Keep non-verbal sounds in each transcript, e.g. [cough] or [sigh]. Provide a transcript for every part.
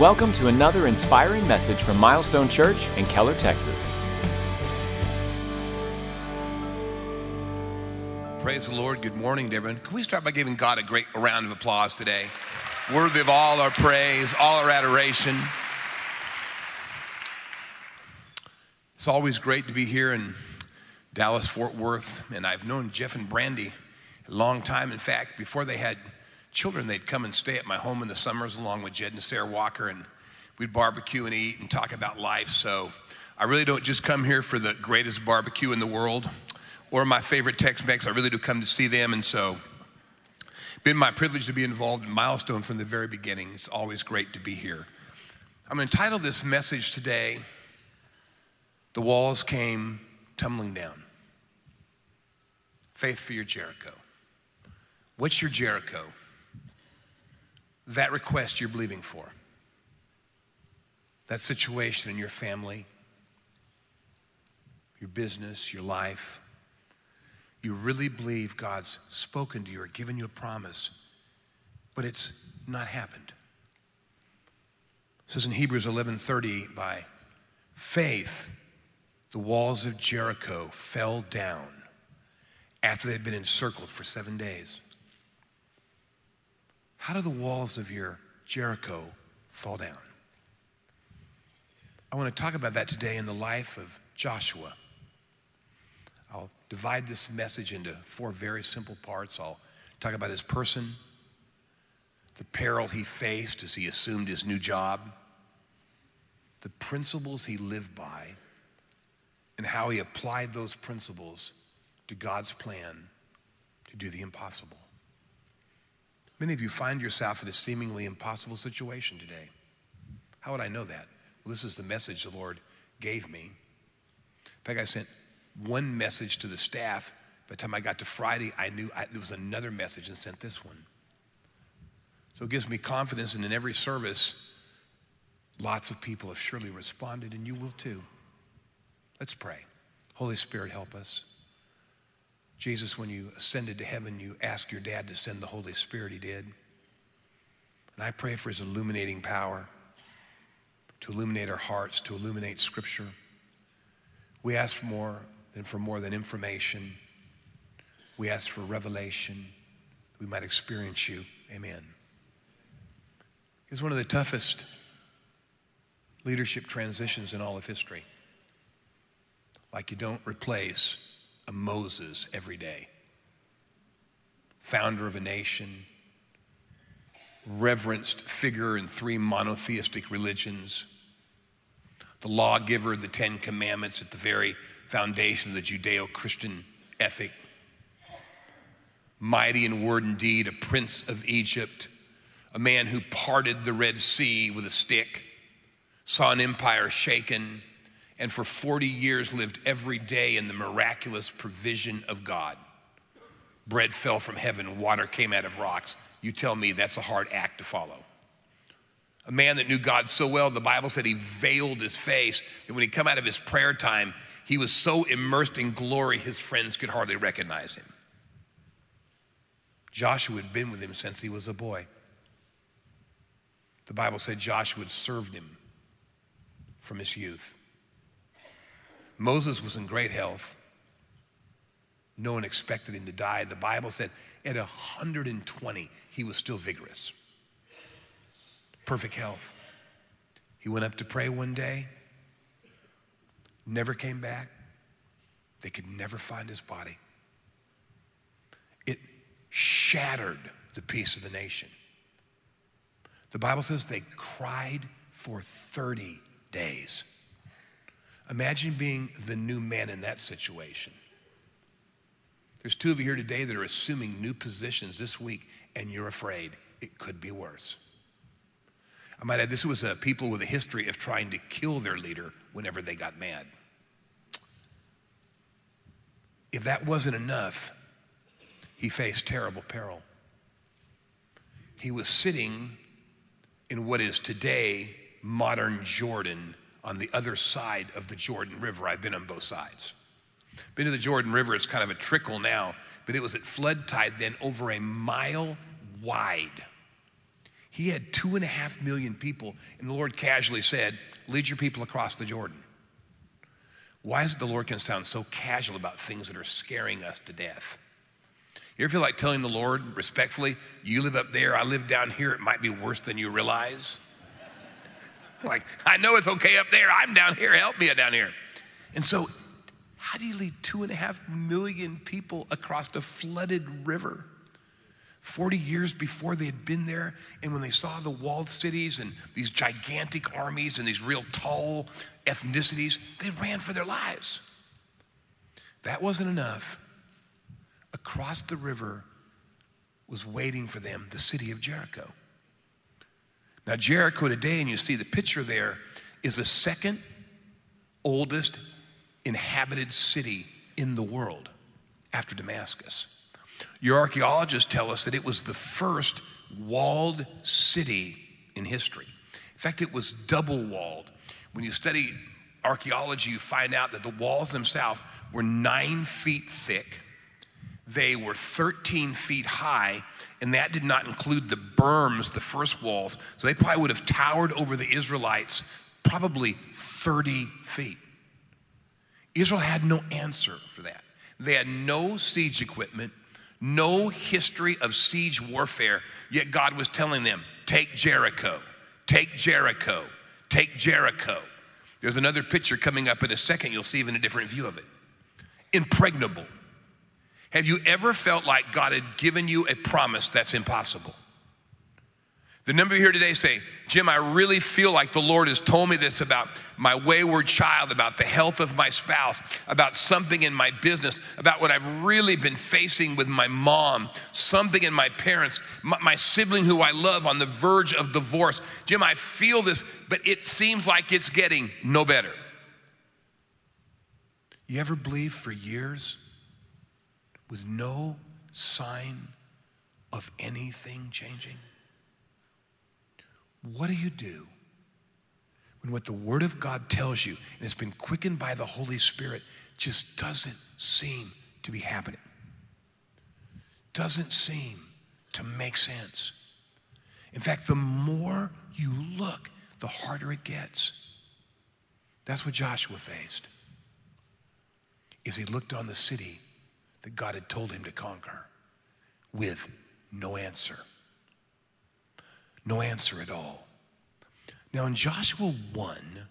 Welcome to another inspiring message from Milestone Church in Keller, Texas. Praise the Lord. Good morning everyone. Can we start by giving God a great round of applause today? Worthy of all our praise, all our adoration. It's always great to be here in Dallas, Fort Worth, and I've known Jeff and Brandy a long time. In fact, before they had children, they'd come and stay at my home in the summers along with Jed and Sarah Walker, and we'd barbecue and eat and talk about life. So I really don't just come here for the greatest barbecue in the world or my favorite Tex Mex. I really do come to see them, and so been my privilege to be involved in Milestone from the very beginning. It's always great to be here. I'm going to title this message today, The Walls Came Tumbling Down. Faith for your Jericho. What's your Jericho? That request you're believing for, that situation in your family, your business, your life, you really believe God's spoken to you or given you a promise, but it's not happened. It says in Hebrews 11:30, by faith, the walls of Jericho fell down after they'd been encircled for seven days. How do the walls of your Jericho fall down? I want to talk about that today in the life of Joshua. I'll divide this message into four very simple parts. I'll talk about his person, the peril he faced as he assumed his new job, the principles he lived by, and how he applied those principles to God's plan to do the impossible. Many of you find yourself in a seemingly impossible situation today. How would I know that? Well, this is the message the Lord gave me. In fact, I sent one message to the staff. By the time I got to Friday, I knew I, there was another message and sent this one. So it gives me confidence, and in every service, lots of people have surely responded, and you will too. Let's pray. Holy Spirit, help us. Jesus, when you ascended to heaven, you asked your dad to send the Holy Spirit. He did. And I pray for his illuminating power to illuminate our hearts, to illuminate Scripture. We ask for more than for more than information. We ask for revelation. We might experience you. Amen. It's one of the toughest leadership transitions in all of history. Like you don't replace a Moses every day, founder of a nation, reverenced figure in three monotheistic religions, the lawgiver of the Ten Commandments at the very foundation of the Judeo Christian ethic, mighty in word and deed, a prince of Egypt, a man who parted the Red Sea with a stick, saw an empire shaken and for 40 years lived every day in the miraculous provision of God. Bread fell from heaven, water came out of rocks. You tell me that's a hard act to follow. A man that knew God so well, the Bible said he veiled his face, and when he come out of his prayer time, he was so immersed in glory his friends could hardly recognize him. Joshua had been with him since he was a boy. The Bible said Joshua had served him from his youth. Moses was in great health. No one expected him to die. The Bible said at 120, he was still vigorous. Perfect health. He went up to pray one day, never came back. They could never find his body. It shattered the peace of the nation. The Bible says they cried for 30 days. Imagine being the new man in that situation. There's two of you here today that are assuming new positions this week, and you're afraid it could be worse. I might add, this was a people with a history of trying to kill their leader whenever they got mad. If that wasn't enough, he faced terrible peril. He was sitting in what is today modern Jordan on the other side of the Jordan River. I've been on both sides. Been to the Jordan River, it's kind of a trickle now, but it was at flood tide then over a mile wide. He had two and a half million people, and the Lord casually said, Lead your people across the Jordan. Why is it the Lord can sound so casual about things that are scaring us to death? You ever feel like telling the Lord respectfully, You live up there, I live down here, it might be worse than you realize? [laughs] like, I know it's okay up there, I'm down here, help me down here. And so, how do you lead two and a half million people across a flooded river? 40 years before they had been there, and when they saw the walled cities and these gigantic armies and these real tall ethnicities, they ran for their lives. That wasn't enough. Across the river was waiting for them the city of Jericho. Now, Jericho today, and you see the picture there, is the second oldest inhabited city in the world after Damascus. Your archaeologists tell us that it was the first walled city in history. In fact, it was double walled. When you study archaeology, you find out that the walls themselves were nine feet thick. They were 13 feet high, and that did not include the berms, the first walls. So they probably would have towered over the Israelites probably 30 feet. Israel had no answer for that. They had no siege equipment, no history of siege warfare, yet God was telling them, Take Jericho, take Jericho, take Jericho. There's another picture coming up in a second, you'll see even a different view of it. Impregnable. Have you ever felt like God had given you a promise that's impossible? The number here today say, Jim, I really feel like the Lord has told me this about my wayward child, about the health of my spouse, about something in my business, about what I've really been facing with my mom, something in my parents, my, my sibling who I love on the verge of divorce. Jim, I feel this, but it seems like it's getting no better. You ever believe for years with no sign of anything changing? What do you do when what the Word of God tells you and it's been quickened by the Holy Spirit just doesn't seem to be happening? Doesn't seem to make sense. In fact, the more you look, the harder it gets. That's what Joshua faced. Is he looked on the city that God had told him to conquer with no answer no answer at all. Now, in Joshua 1,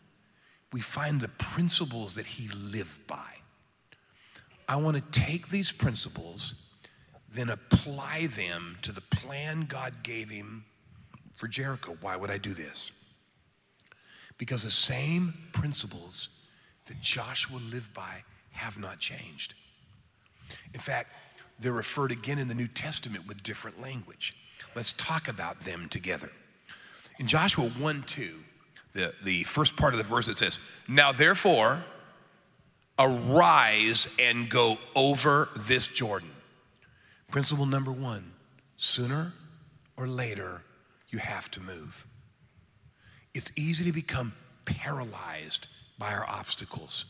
we find the principles that he lived by. I want to take these principles, then apply them to the plan God gave him for Jericho. Why would I do this? Because the same principles that Joshua lived by have not changed. In fact, they're referred again in the New Testament with different language. Let's talk about them together. In Joshua 1 2, the, the first part of the verse it says, Now therefore, arise and go over this Jordan. Principle number one sooner or later, you have to move. It's easy to become paralyzed by our obstacles,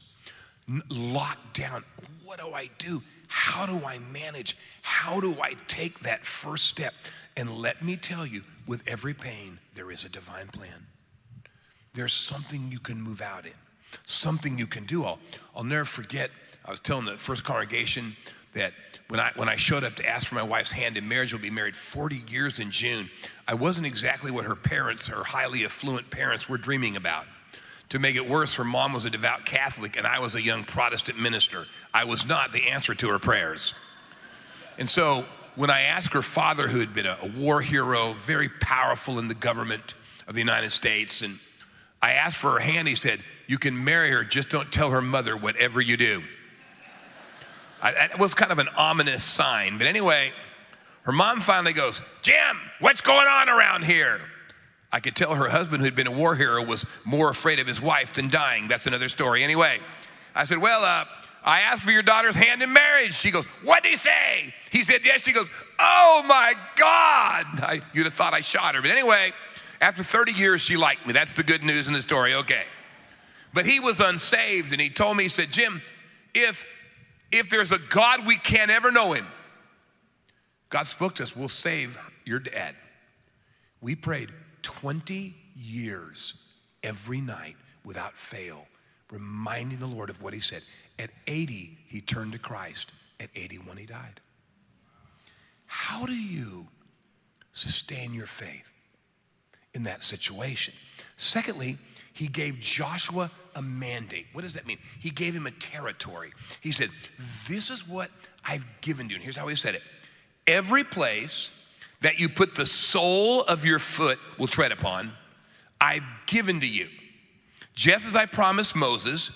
locked down. What do I do? How do I manage? How do I take that first step? And let me tell you, with every pain, there is a divine plan. There's something you can move out in, something you can do. I'll, I'll never forget, I was telling the first congregation that when I, when I showed up to ask for my wife's hand in marriage, we'll be married 40 years in June. I wasn't exactly what her parents, her highly affluent parents, were dreaming about. To make it worse, her mom was a devout Catholic and I was a young Protestant minister. I was not the answer to her prayers. And so when I asked her father, who had been a, war hero, very powerful in the government of the United States, and I asked for her hand, he said, You can marry her, just don't tell her mother whatever you do. That was kind of an ominous sign. But anyway, her mom finally goes, Jim, what's going on around here? I could tell her husband, who'd been a war hero, was more afraid of his wife than dying. That's another story. Anyway, I said, Well, uh, I asked for your daughter's hand in marriage. She goes, What did he say? He said, Yes. She goes, Oh my God. I, you'd have thought I shot her. But anyway, after 30 years, she liked me. That's the good news in the story. Okay. But he was unsaved, and he told me, He said, Jim, if, if there's a God we can't ever know him, God spoke to us, we'll save your dad. We prayed 20 years every night without fail, reminding the Lord of what he said. At 80, he turned to Christ. At 81, he died. How do you sustain your faith in that situation? Secondly, he gave Joshua a mandate. What does that mean? He gave him a territory. He said, This is what I've given you. And here's how he said it Every place that you put the sole of your foot will tread upon, I've given to you. Just as I promised Moses,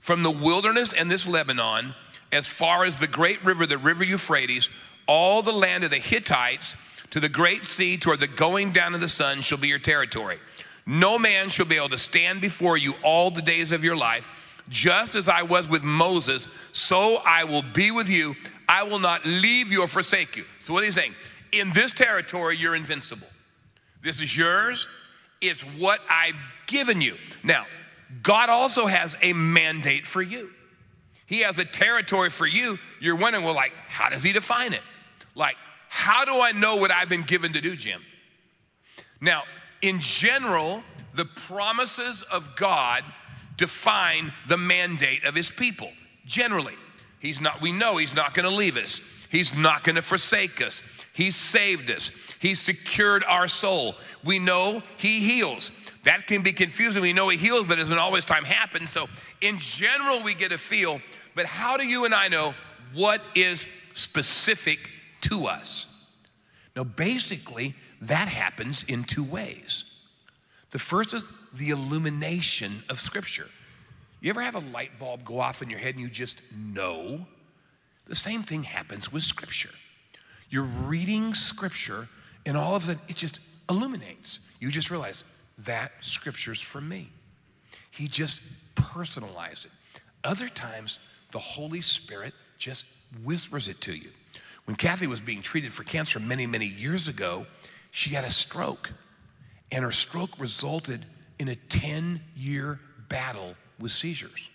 from the wilderness and this Lebanon, as far as the great river, the river Euphrates, all the land of the Hittites to the great sea toward the going down of the sun shall be your territory. No man shall be able to stand before you all the days of your life. Just as I was with Moses, so I will be with you. I will not leave you or forsake you. So, what he's saying, in this territory, you're invincible. This is yours. It's what I've given you. Now, God also has a mandate for you. He has a territory for you. You're wondering, well, like, how does he define it? Like, how do I know what I've been given to do, Jim? Now, in general, the promises of God define the mandate of his people. Generally, he's not we know he's not to leave us. He's not to forsake us. He saved us. He secured our soul. We know he heals. That can be confusing. We know he heals, but it doesn't always time happen. So, in general, we get a feel. But how do you and I know what is specific to us? Now, basically, that happens in two ways. The first is the illumination of Scripture. You ever have a light bulb go off in your head and you just know? The same thing happens with Scripture. You're reading Scripture, and all of a sudden it just illuminates. You just realize that Scripture's for me. He just personalized it. Other times, the Holy Spirit just whispers it to you. When Kathy was being treated for cancer many, many years ago, she had a stroke, and her stroke resulted in a 10 year battle with seizures.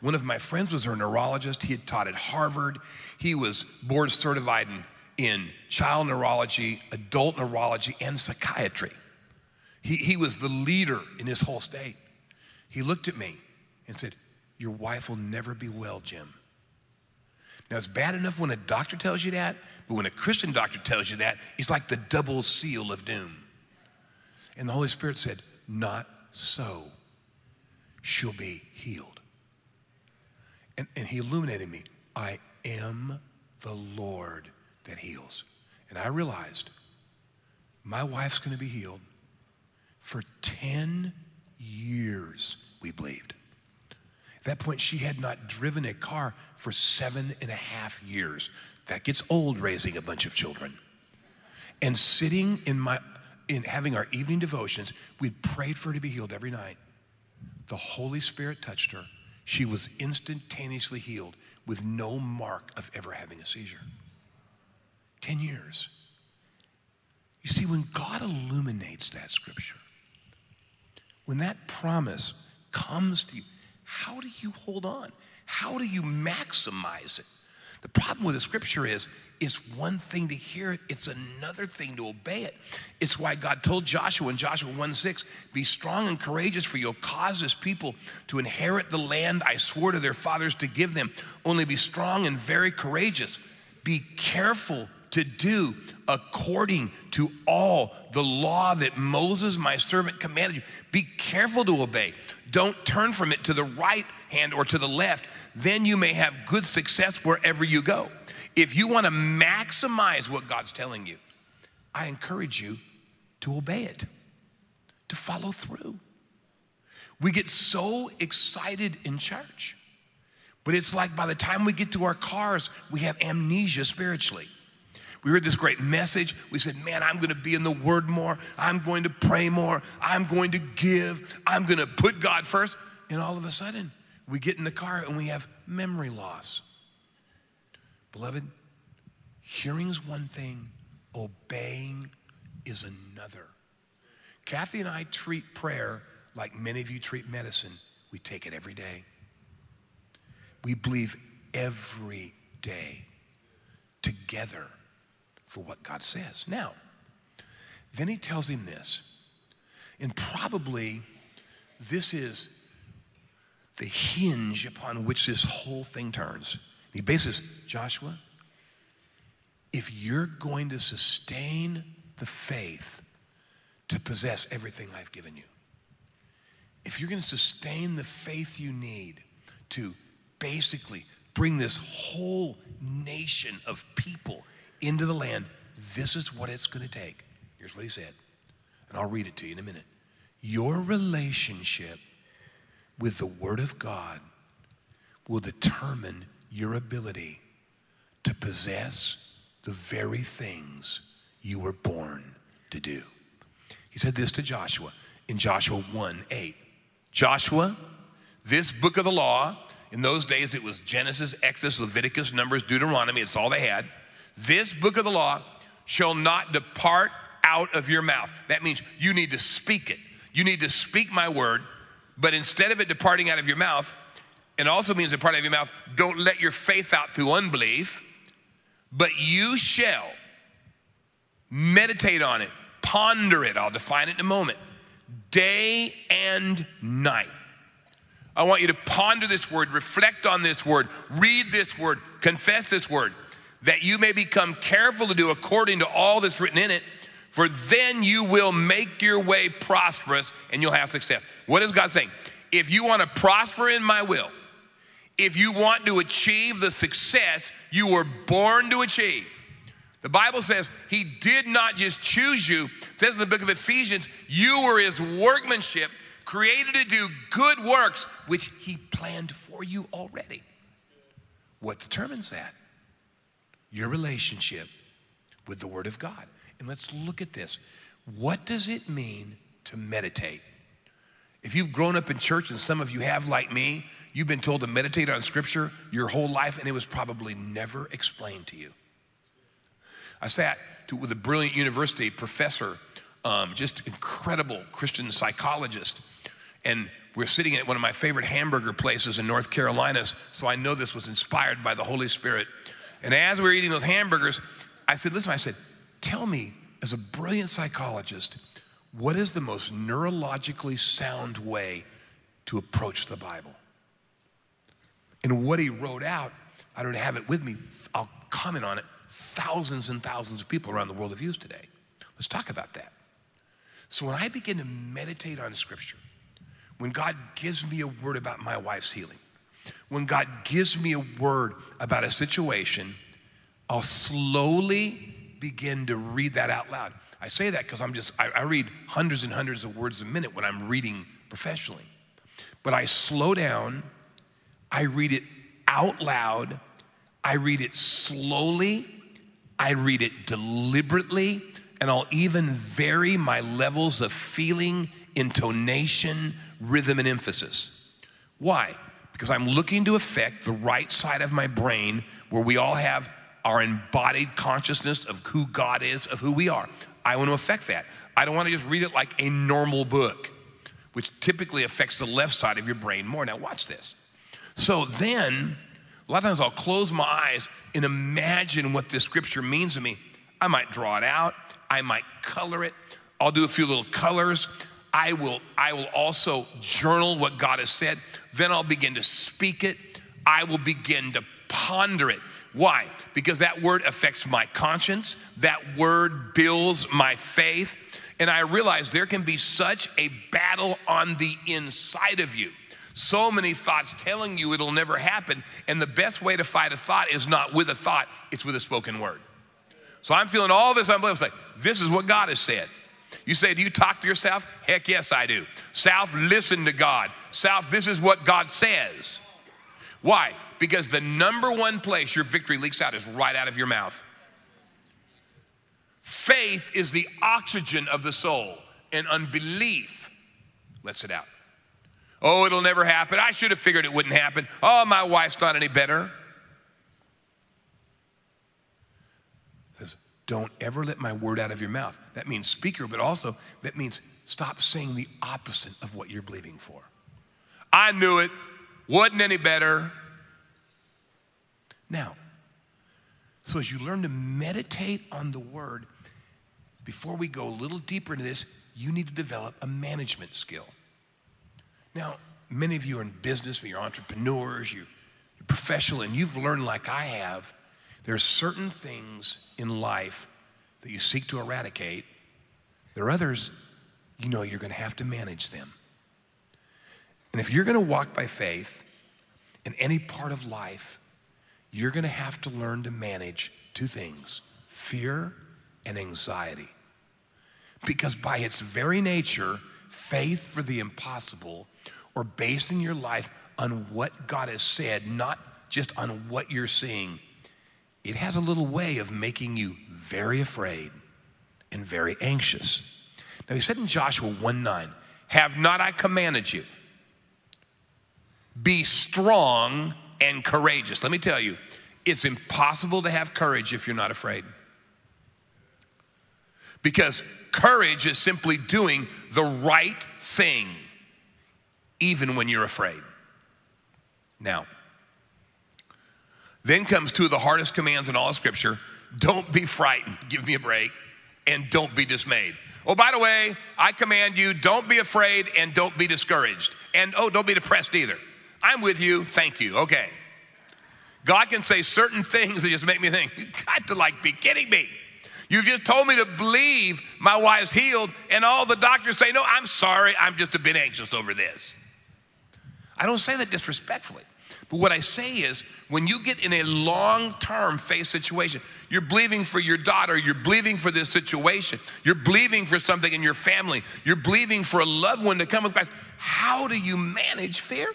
One of my friends was her neurologist. He had taught at Harvard. He was board certified in, in child neurology, adult neurology, and psychiatry. He, he was the leader in his whole state. He looked at me and said, Your wife will never be well, Jim. Now, it's bad enough when a doctor tells you that, but when a Christian doctor tells you that, it's like the double seal of doom. And the Holy Spirit said, Not so. She'll be healed. And, and He illuminated me. I am the Lord that heals. And I realized my wife's going to be healed. For 10 years, we believed. At that point, she had not driven a car for seven and a half years. That gets old raising a bunch of children. And sitting in my, in having our evening devotions, we'd prayed for her to be healed every night. The Holy Spirit touched her. She was instantaneously healed with no mark of ever having a seizure. 10 years. You see, when God illuminates that scripture, when that promise comes to you, how do you hold on? How do you maximize it? The problem with the scripture is it's one thing to hear it, it's another thing to obey it. It's why God told Joshua in Joshua 1 6, be strong and courageous, for you'll cause this people to inherit the land I swore to their fathers to give them. Only be strong and very courageous. Be careful to do according to all the law that Moses, my servant, commanded you. Be careful to obey. Don't turn from it to the right hand or to the left. Then you may have good success wherever you go. If you want to maximize what God's telling you, I encourage you to obey it, to follow through. We get so excited in church, but it's like by the time we get to our cars, we have amnesia spiritually. We heard this great message. We said, Man, I'm going to be in the Word more. I'm going to pray more. I'm going to give. I'm going to put God first. And all of a sudden, we get in the car and we have memory loss. Beloved, hearing is one thing, obeying is another. Kathy and I treat prayer like many of you treat medicine. We take it every day. We believe every day together for what God says. Now, Then he tells him this. And probably this is the hinge upon which this whole thing turns. He bases Joshua, if you're going to sustain the faith to possess everything I've given you, if you're going to sustain the faith you need to basically bring this whole nation of people into the land, this is what it's going to take. Here's what he said, and I'll read it to you in a minute. Your relationship with the Word of God will determine your ability to possess the very things you were born to do. He said this to Joshua in Joshua 1 8. Joshua, this book of the law, in those days it was Genesis, Exodus, Leviticus, Numbers, Deuteronomy, it's all they had. This book of the law shall not depart out of your mouth. That means you need to speak it. You need to speak my word, but instead of it departing out of your mouth, it also means depart out of your mouth, don't let your faith out through unbelief, but you shall meditate on it, ponder it. I'll define it in a moment. Day and night. I want you to ponder this word, reflect on this word, read this word, confess this word, that you may become careful to do according to all that's written in it for then you will make your way prosperous and you'll have success. What is God saying? If you want to prosper in my will, if you want to achieve the success you were born to achieve, the Bible says he did not just choose you. It says in the book of Ephesians, you were his workmanship, created to do good works, which he planned for you already. What determines that? Your relationship with the Word of God. And let's look at this. What does it mean to meditate? If you've grown up in church, and some of you have, like me, you've been told to meditate on Scripture your whole life, and it was probably never explained to you. I sat to, with a brilliant university professor, um, just incredible Christian psychologist, and we're sitting at one of my favorite hamburger places in North Carolina, so I know this was inspired by the Holy Spirit. And as we were eating those hamburgers, I said, Listen, I said, Tell me, as a brilliant psychologist, what is the most neurologically sound way to approach the Bible? And what he wrote out, I don't have it with me, I'll comment on it. Thousands and thousands of people around the world have used today. Let's talk about that. So when I begin to meditate on Scripture, when God gives me a word about my wife's healing, when God gives me a word about a situation, I'll slowly begin to read that out loud. I say that because I'm just, I, I read hundreds and hundreds of words a minute when I'm reading professionally. But I slow down, I read it out loud, I read it slowly, I read it deliberately, and I'll even vary my levels of feeling, intonation, rhythm, and emphasis. Why? Because I'm looking to affect the right side of my brain where we all have our embodied consciousness of who God is, of who we are. I want to affect that. I don't want to just read it like a normal book, which typically affects the left side of your brain more. Now, watch this. So then, a lot of times I'll close my eyes and imagine what this scripture means to me. I might draw it out, I might color it, I'll do a few little colors. I will, I will also journal what God has said. Then I'll begin to speak it. I will begin to ponder it. Why? Because that word affects my conscience, that word builds my faith. And I realize there can be such a battle on the inside of you. So many thoughts telling you it'll never happen. And the best way to fight a thought is not with a thought, it's with a spoken word. So I'm feeling all this unbelief. Like, this is what God has said. You say, Do you talk to yourself? Heck yes, I do. South, listen to God. South, this is what God says. Why? Because the number one place your victory leaks out is right out of your mouth. Faith is the oxygen of the soul, and unbelief lets it out. Oh, it'll never happen. I should have figured it wouldn't happen. Oh, my wife's not any better. says, don't ever let my word out of your mouth. That means speaker, but also that means stop saying the opposite of what you're believing for. I knew it. Wasn't any better. Now, so as you learn to meditate on the word, before we go a little deeper into this, you need to develop a management skill. Now, many of you are in business, you're entrepreneurs, you're professional, and you've learned, like I have, there are certain things in life that you seek to eradicate. There are others you know you're going to have to manage them. And if you're going to walk by faith in any part of life, you're going to have to learn to manage two things fear and anxiety. Because by its very nature, faith for the impossible, or basing your life on what God has said, not just on what you're seeing, it has a little way of making you very afraid and very anxious. Now, he said in Joshua 1 9, Have not I commanded you? Be strong and courageous. Let me tell you, it's impossible to have courage if you're not afraid. Because courage is simply doing the right thing, even when you're afraid. Now, then comes two of the hardest commands in all of Scripture don't be frightened, give me a break, and don't be dismayed. Oh, by the way, I command you don't be afraid and don't be discouraged. And oh, don't be depressed either. I'm with you, thank you, okay. God can say certain things that just make me think, [laughs] you got to like be kidding me. You've just told me to believe my wife's healed, and all the doctors say, No, I'm sorry, I'm just a bit anxious over this. I don't say that disrespectfully. But what I say is, when you get in a long term faith situation, you're believing for your daughter, you're believing for this situation, you're believing for something in your family, you're believing for a loved one to come with Christ. How do you manage fear?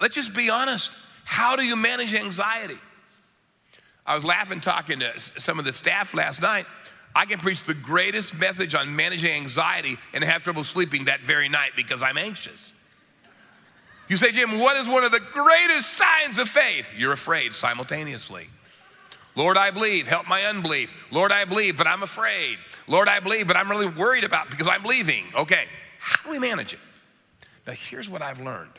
Let's just be honest. How do you manage anxiety? I was laughing talking to some of the staff last night. I can preach the greatest message on managing anxiety and have trouble sleeping that very night because I'm anxious. You say, Jim, what is one of the greatest signs of faith? You're afraid simultaneously. Lord, I believe, help my unbelief. Lord, I believe, but I'm afraid. Lord, I believe, but I'm really worried about because I'm believing. Okay, how do we manage it? Now, here's what I've learned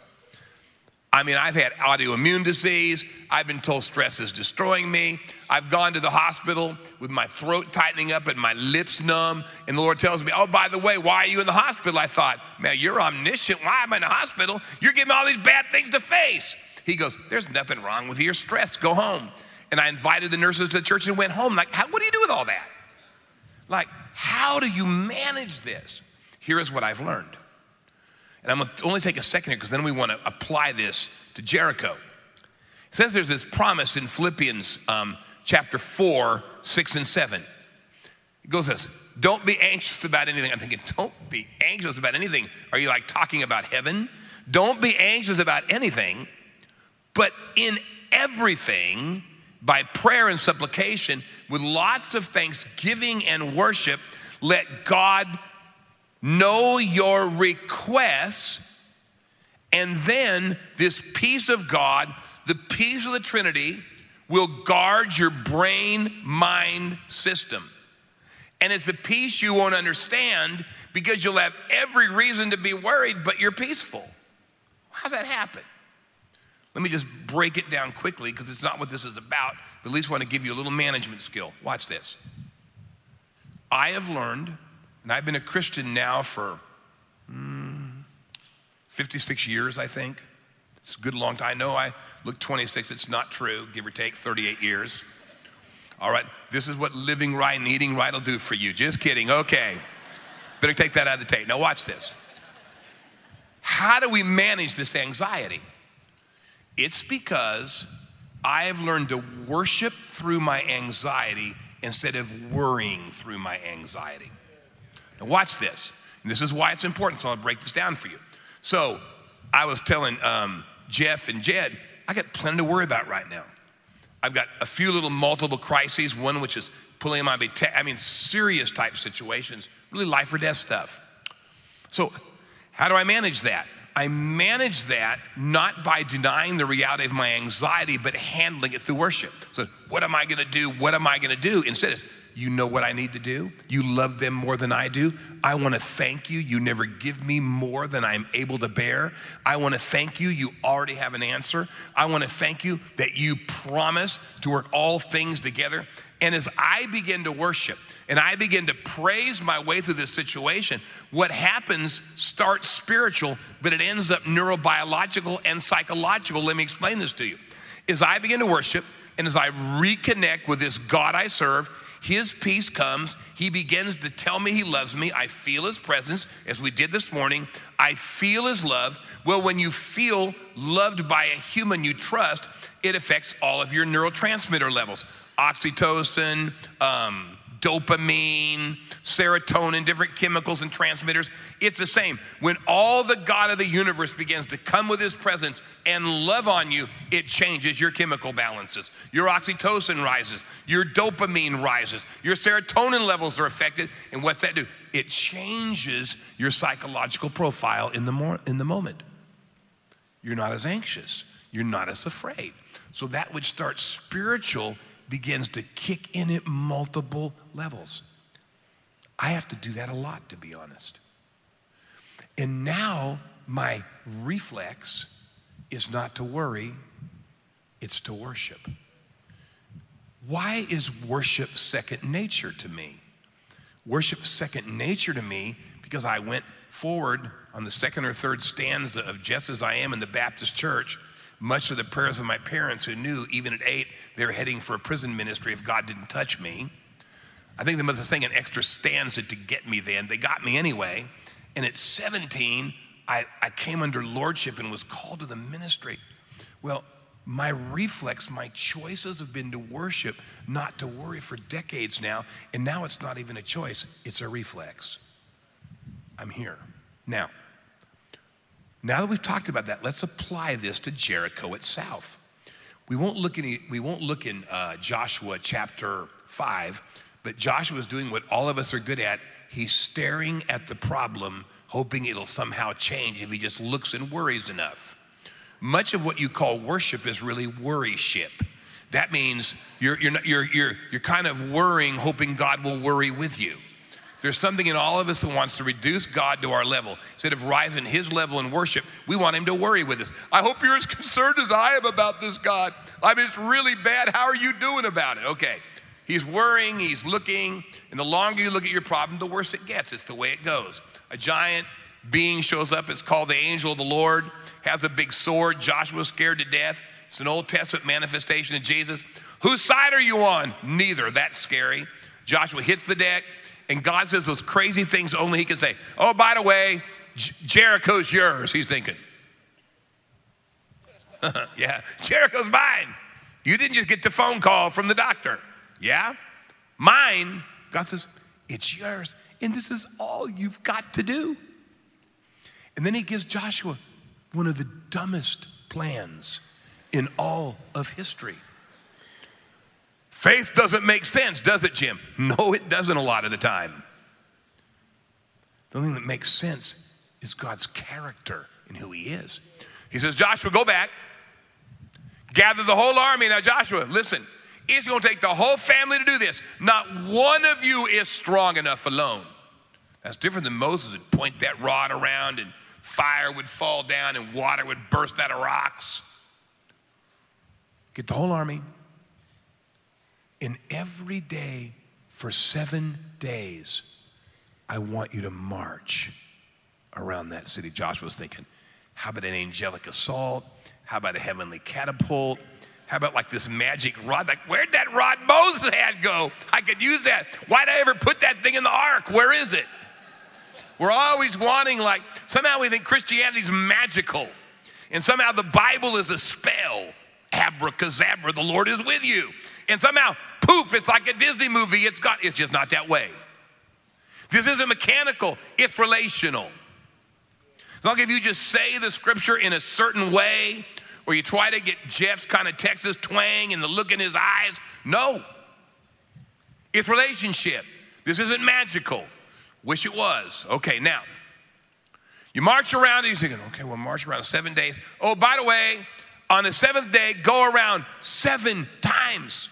I mean, I've had autoimmune disease. I've been told stress is destroying me. I've gone to the hospital with my throat tightening up and my lips numb. And the Lord tells me, Oh, by the way, why are you in the hospital? I thought, Man, you're omniscient. Why am I in the hospital? You're giving me all these bad things to face. He goes, There's nothing wrong with your stress. Go home. And I invited the nurses to the church and went home. Like, how, what do you do with all that? Like, how do you manage this? Here is what I've learned. And I'm going to only take a second here because then we want to apply this to Jericho. It says there's this promise in Philippians um, chapter 4, 6, and 7. It goes this Don't be anxious about anything. I'm thinking, don't be anxious about anything. Are you like talking about heaven? Don't be anxious about anything, but in everything, by prayer and supplication, with lots of thanksgiving and worship, let God know your requests, and then this peace of God, the peace of the Trinity, will guard your brain mind system. And it's a peace you won't understand because you'll have every reason to be worried, but you're peaceful. How's that happen? Let me just break it down quickly because it's not what this is about, but at least want to give you a little management skill. Watch this. I have learned and I've been a Christian now for mm, 56 years, I think. It's a good long time. I know I look 26, it's not true, give or take 38 years. All right, this is what living right and eating right will do for you. Just kidding, okay. Better take that out of the tape. Now, watch this. How do we manage this anxiety? It's because I have learned to worship through my anxiety instead of worrying through my anxiety. Now, watch this. And this is why it's important, so I'll break this down for you. So, I was telling um, Jeff and Jed, I got plenty to worry about right now. I've got a few little multiple crises, one which is pulling my I mean, serious type situations, really life or death stuff. So, how do I manage that? I manage that not by denying the reality of my anxiety, but handling it through worship. So, what am I gonna do? What am I gonna do? Instead, it's you know what I need to do. You love them more than I do. I want to thank you. You never give me more than I'm able to bear. I want to thank you. You already have an answer. I want to thank you that you promise to work all things together. And as I begin to worship and I begin to praise my way through this situation, what happens starts spiritual, but it ends up neurobiological and psychological. Let me explain this to you. As I begin to worship and as I reconnect with this God I serve, his peace comes. He begins to tell me he loves me. I feel his presence, as we did this morning. I feel his love. Well, when you feel loved by a human you trust, it affects all of your neurotransmitter levels oxytocin, um, dopamine, serotonin, different chemicals and transmitters. It's the same. When all the God of the universe begins to come with his presence and love on you, it changes your chemical balances. Your oxytocin rises, your dopamine rises, your serotonin levels are affected. And what's that do? It changes your psychological profile in the, more, in the moment. You're not as anxious, you're not as afraid. So that which starts spiritual begins to kick in at multiple levels. I have to do that a lot, to be honest. And now my reflex is not to worry, it's to worship. Why is worship second nature to me? Worship second nature to me because I went forward on the second or third stanza of Just as I Am in the Baptist Church much of the prayers of my parents who knew even at eight they were heading for a prison ministry if God didn't touch me. I think they must have sang an extra stanza to get me then. They got me anyway. And at 17, I, I came under lordship and was called to the ministry. Well, my reflex, my choices have been to worship, not to worry for decades now. And now it's not even a choice, it's a reflex. I'm here. Now, now that we've talked about that, let's apply this to Jericho itself. We won't look in, we won't look in uh, Joshua chapter 5, but Joshua is doing what all of us are good at. He's staring at the problem, hoping it'll somehow change if he just looks and worries enough. Much of what you call worship is really worryship. That means you're, you're, not, you're, you're, you're kind of worrying, hoping God will worry with you. There's something in all of us that wants to reduce God to our level. Instead of rising his level in worship, we want him to worry with us. I hope you're as [laughs] concerned as I am about this, God. I mean, it's really bad. How are you doing about it? Okay. He's worrying, he's looking, and the longer you look at your problem, the worse it gets. It's the way it goes. A giant being shows up, it's called the angel of the Lord, has a big sword. Joshua's scared to death. It's an Old Testament manifestation of Jesus. Whose side are you on? Neither. That's scary. Joshua hits the deck. And God says those crazy things only He can say. Oh, by the way, J- Jericho's yours. He's thinking. [laughs] yeah, Jericho's mine. You didn't just get the phone call from the doctor. Yeah, mine. God says, it's yours. And this is all you've got to do. And then He gives Joshua one of the dumbest plans in all of history. Faith doesn't make sense, does it, Jim? [laughs] No, it doesn't a lot of the time. The only thing that makes sense is God's character and who He is. He says, Joshua, go back, gather the whole army. Now, Joshua, listen, it's going to take the whole family to do this. Not one of you is strong enough alone. That's different than Moses would point that rod around and fire would fall down and water would burst out of rocks. Get the whole army, in every day for seven days, I want you to march around that city. Joshua's thinking, how about an angelic assault? How about a heavenly catapult? How about like this magic rod? Like, where'd that rod Moses had go? I could use that. Why'd I ever put that thing in the ark? Where is it? We're always wanting, like, somehow we think Christianity's magical. And somehow the Bible is a spell. Abracadabra, the Lord is with you. And somehow poof, it's like a Disney movie. It's got, it's just not that way. This isn't mechanical, it's relational. It's not if you just say the scripture in a certain way or you try to get Jeff's kind of Texas twang and the look in his eyes. No. It's relationship. This isn't magical. Wish it was. Okay, now, you march around, he's thinking, okay, we'll march around seven days. Oh, by the way, on the seventh day, go around seven times.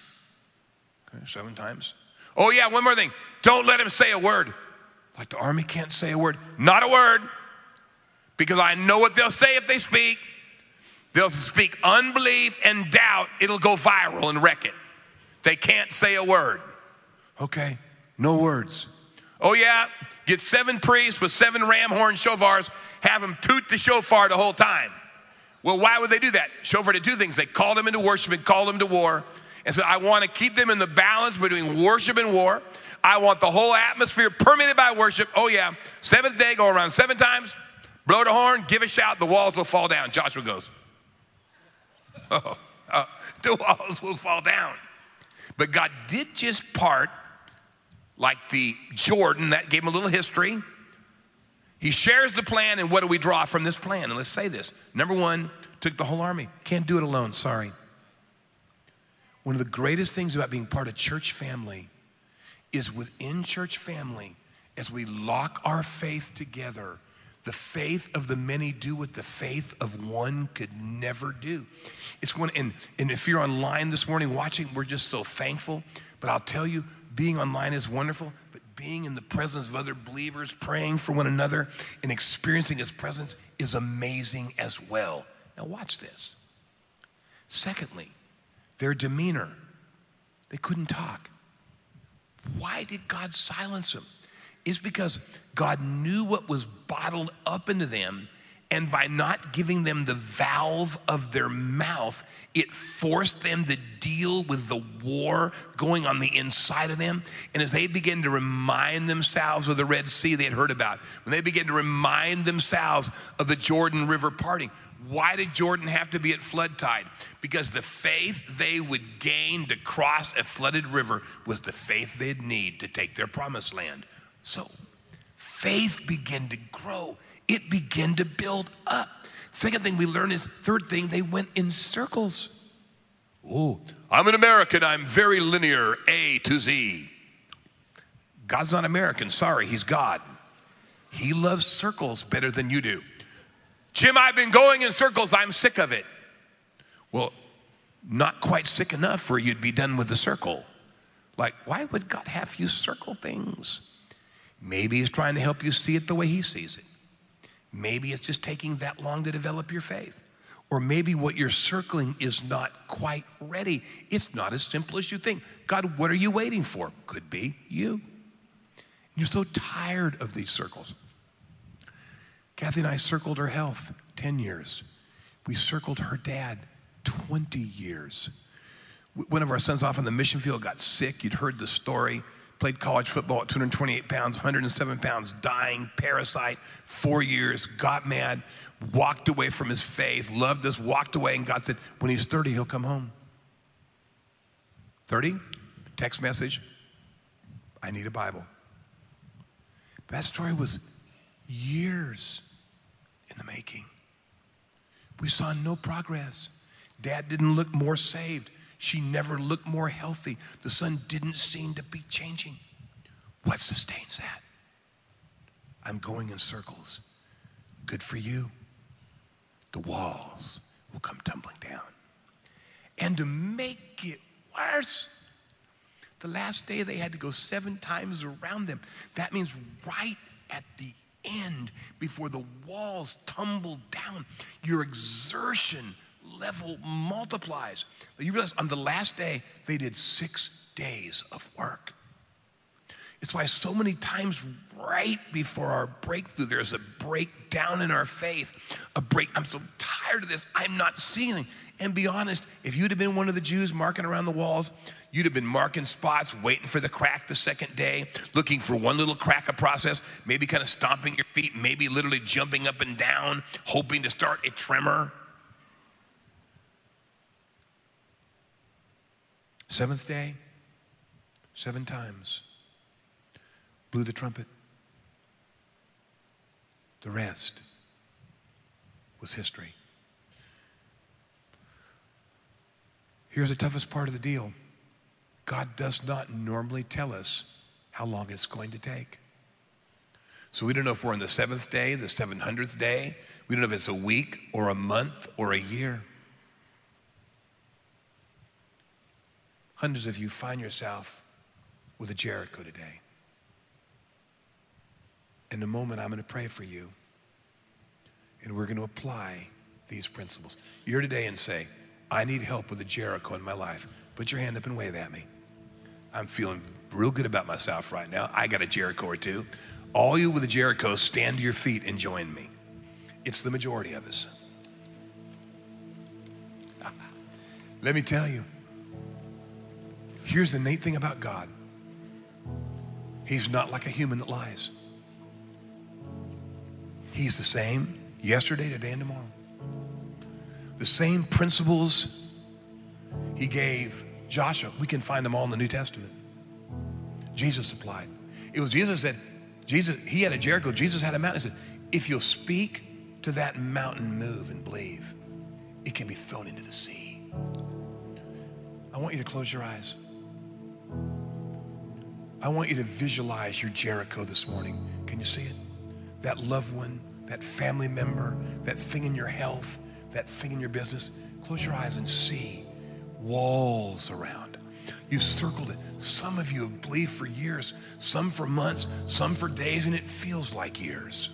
Okay, seven times. Oh, yeah, one more thing. Don't let him say a word. Like the army can't say a word. Not a word. Because I know what they'll say if they speak. They'll speak unbelief and doubt. It'll go viral and wreck it. They can't say a word. Okay, no words. Oh, yeah, get seven priests with seven ram horn shofars, have them toot the shofar the whole time. Well, why would they do that? Shofar did two things. They called them into worship and called them to war. And so I want to keep them in the balance between worship and war. I want the whole atmosphere permeated by worship. Oh, yeah. Seventh day, go around seven times, blow the horn, give a shout, the walls will fall down. Joshua goes, Oh, uh, the walls will fall down. But God did just part, like the Jordan, that gave him a little history. He shares the plan, and what do we draw from this plan? And let's say this. Number one, took the whole army. Can't do it alone, sorry. One of the greatest things about being part of church family is within church family, as we lock our faith together, the faith of the many do what the faith of one could never do. It's one, and, and if you're online this morning watching, we're just so thankful. But I'll tell you, being online is wonderful, being in the presence of other believers, praying for one another, and experiencing His presence is amazing as well. Now, watch this. Secondly, their demeanor, they couldn't talk. Why did God silence them? It's because God knew what was bottled up into them and by not giving them the valve of their mouth, it forced them to deal with the war going on the inside of them. And as they began to remind themselves of the Red Sea they had heard about, when they began to remind themselves of the Jordan River parting, why did Jordan have to be at flood tide? Because the faith they would gain to cross a flooded river was the faith they'd need to take their promised land. So faith began to grow it began to build up. Second thing we learned is, third thing, they went in circles. Oh, I'm an American. I'm very linear, A to Z. God's not American. Sorry, He's God. He loves circles better than you do. Jim, I've been going in circles. I'm sick of it. Well, not quite sick enough for you'd be done with the circle. Like, why would God have you circle things? Maybe He's trying to help you see it the way He sees it. Maybe it's just taking that long to develop your faith. Or maybe what you're circling is not quite ready. It's not as simple as you think. God, what are you waiting for? Could be you. You're so tired of these circles. Kathy and I circled her health 10 years. We circled her dad 20 years. One of our sons off on the mission field got sick. You'd heard the story played college football at 228 pounds, 107 pounds, dying, parasite, four years, got mad, walked away from his faith, loved us, walked away, and God said, when he's 30, he'll come home. 30, text message, I need a Bible. That story was years in the making. We saw no progress. Dad didn't look more saved. She never looked more healthy. The son didn't seem to be changing. What sustains that? I'm going in circles. Good for you. The walls will come tumbling down. And to make it worse, the last day they had to go seven times around them. That means right at the end, before the walls tumbled down, your exertion level multiplies. You realize on the last day, they did six days of work. It's why so many times right before our breakthrough, there's a breakdown in our faith. A break. I'm so tired of this. I'm not seeing. And be honest, if you'd have been one of the Jews marking around the walls, you'd have been marking spots, waiting for the crack the second day, looking for one little crack of process, maybe kind of stomping your feet, maybe literally jumping up and down, hoping to start a tremor. Seventh day, seven times, blew the trumpet. The rest was history. Here's the toughest part of the deal God does not normally tell us how long it's going to take. So we don't know if we're on the seventh day, the 700th day. We don't know if it's a week or a month or a year. Hundreds of you find yourself with a Jericho today. In a moment, I'm going to pray for you, and we're going to apply these principles. You're today and say, I need help with a Jericho in my life. Put your hand up and wave at me. I'm feeling real good about myself right now. I got a Jericho or two. All you with a Jericho, stand to your feet and join me. It's the majority of us. [laughs] Let me tell you. Here's the neat thing about God He's not like a human that lies. He's the same yesterday, today, and tomorrow. The same principles He gave Joshua, we can find them all in the New Testament. Jesus applied. It was Jesus that Jesus, he had a Jericho, Jesus had a mountain. He said, if you'll speak to that mountain, move and believe, it can be thrown into the sea. I want you to close your eyes. I want you to visualize your Jericho this morning. Can you see it? That loved one, that family member, that thing in your health, that thing in your business. Close your eyes and see walls around. You've circled it. Some of you have believed for years, some for months, some for days, and it feels like years.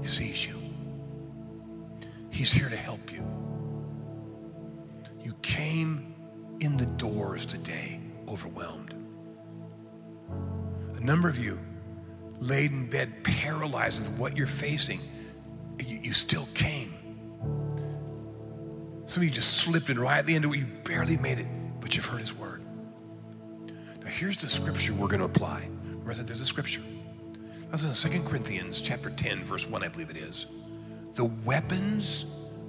He sees you. He's here to help you. You came in the doors today overwhelmed. A number of you laid in bed paralyzed with what you're facing. You, you still came. Some of you just slipped in right at the end of it. You barely made it, but you've heard his word. Now here's the scripture we're going to apply. Remember, there's a scripture. That's in 2 Corinthians chapter 10, verse 1, I believe it is. The weapons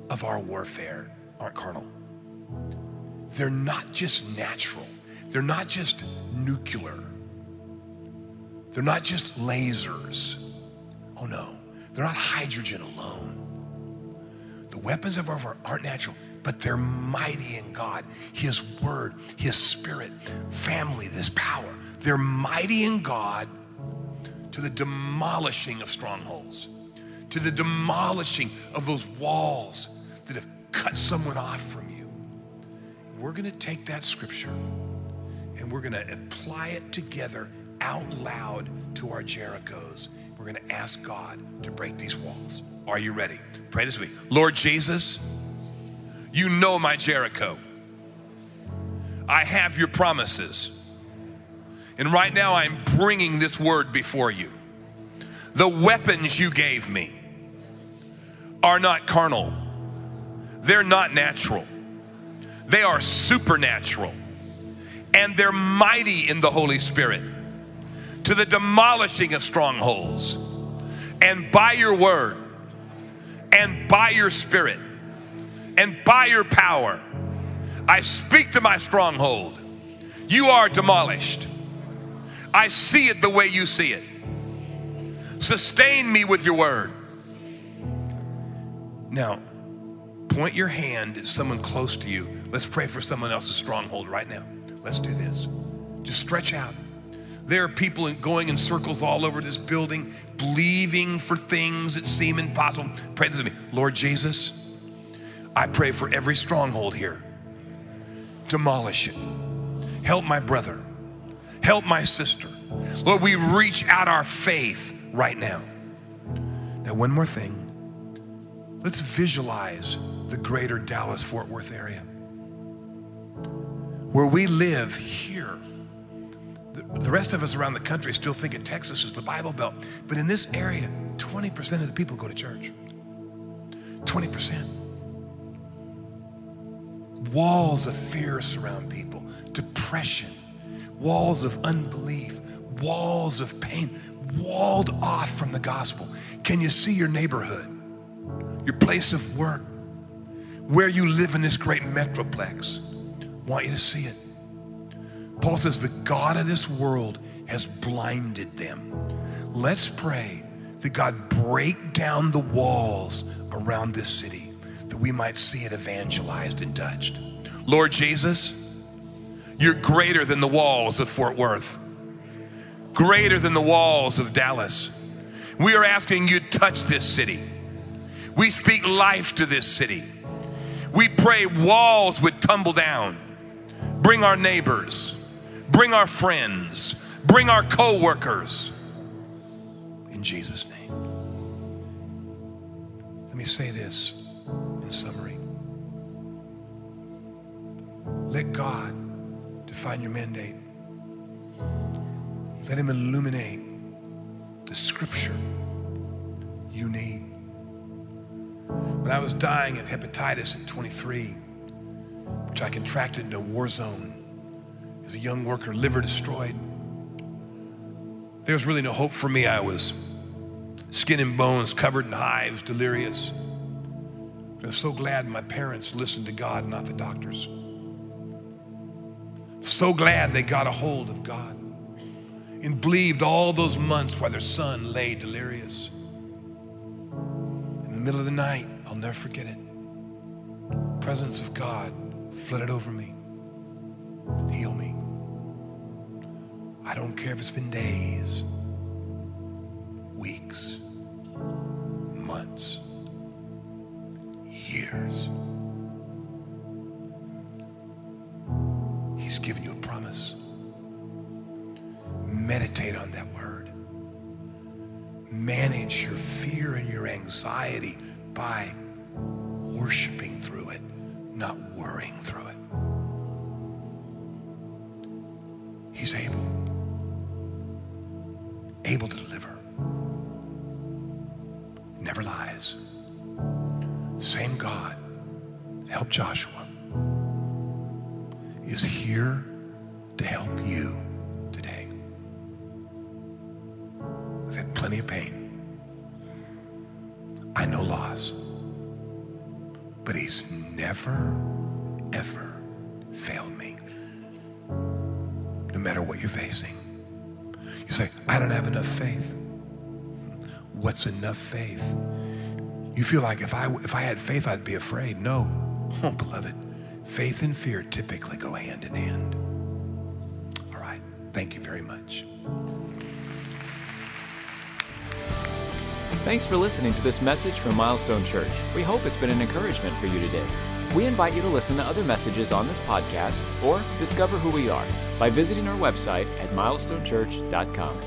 of our warfare aren't carnal. They're not just natural. They're not just nuclear. They're not just lasers. Oh no, they're not hydrogen alone. The weapons of our aren't natural, but they're mighty in God. His word, His spirit, family, this power. They're mighty in God to the demolishing of strongholds, to the demolishing of those walls that have cut someone off from you. We're going to take that scripture and we're going to apply it together out loud to our Jerichos. We're going to ask God to break these walls. Are you ready? Pray this week. Lord Jesus, you know my Jericho. I have your promises. And right now, I'm bringing this word before you. The weapons you gave me are not carnal, they're not natural, they are supernatural, and they're mighty in the Holy Spirit to the demolishing of strongholds. And by your word, and by your spirit, and by your power, I speak to my stronghold. You are demolished. I see it the way you see it. Sustain me with your word. Now, point your hand at someone close to you. Let's pray for someone else's stronghold right now. Let's do this. Just stretch out. There are people going in circles all over this building, believing for things that seem impossible. Pray this with me. Lord Jesus, I pray for every stronghold here. Demolish it. Help my brother. Help my sister. Lord, we reach out our faith right now. Now, one more thing. Let's visualize the greater Dallas Fort Worth area. Where we live here, the rest of us around the country still think of Texas as the Bible Belt. But in this area, 20% of the people go to church. 20%. Walls of fear surround people, depression, walls of unbelief, walls of pain, walled off from the gospel. Can you see your neighborhood, your place of work, where you live in this great metroplex? I want you to see it. Paul says, The God of this world has blinded them. Let's pray that God break down the walls around this city that we might see it evangelized and touched. Lord Jesus, you're greater than the walls of Fort Worth, greater than the walls of Dallas. We are asking you to touch this city. We speak life to this city. We pray walls would tumble down. Bring our neighbors, bring our friends, bring our co workers. In Jesus' name. Let me say this in summary. Let God define your mandate. Let him illuminate the scripture you need. When I was dying of hepatitis at 23, which I contracted in a war zone as a young worker, liver destroyed, there was really no hope for me. I was skin and bones, covered in hives, delirious. I'm so glad my parents listened to God, not the doctors. So glad they got a hold of God and believed all those months while their son lay delirious. In the middle of the night, I'll never forget it. presence of God flooded over me, heal me. I don't care if it's been days, weeks, months, years. He's given you a promise. Meditate on that word. Manage your fear and your anxiety by worshiping through it, not worrying through it. He's able, able to deliver, never lies. Same God, help Joshua, is here to help you today. I've had plenty of pain. I know loss. But he's never, ever failed me. No matter what you're facing. You say, I don't have enough faith. What's enough faith? You feel like if I, if I had faith, I'd be afraid. No. [laughs] Oh, beloved, faith and fear typically go hand in hand. All right. Thank you very much. Thanks for listening to this message from Milestone Church. We hope it's been an encouragement for you today. We invite you to listen to other messages on this podcast or discover who we are by visiting our website at milestonechurch.com.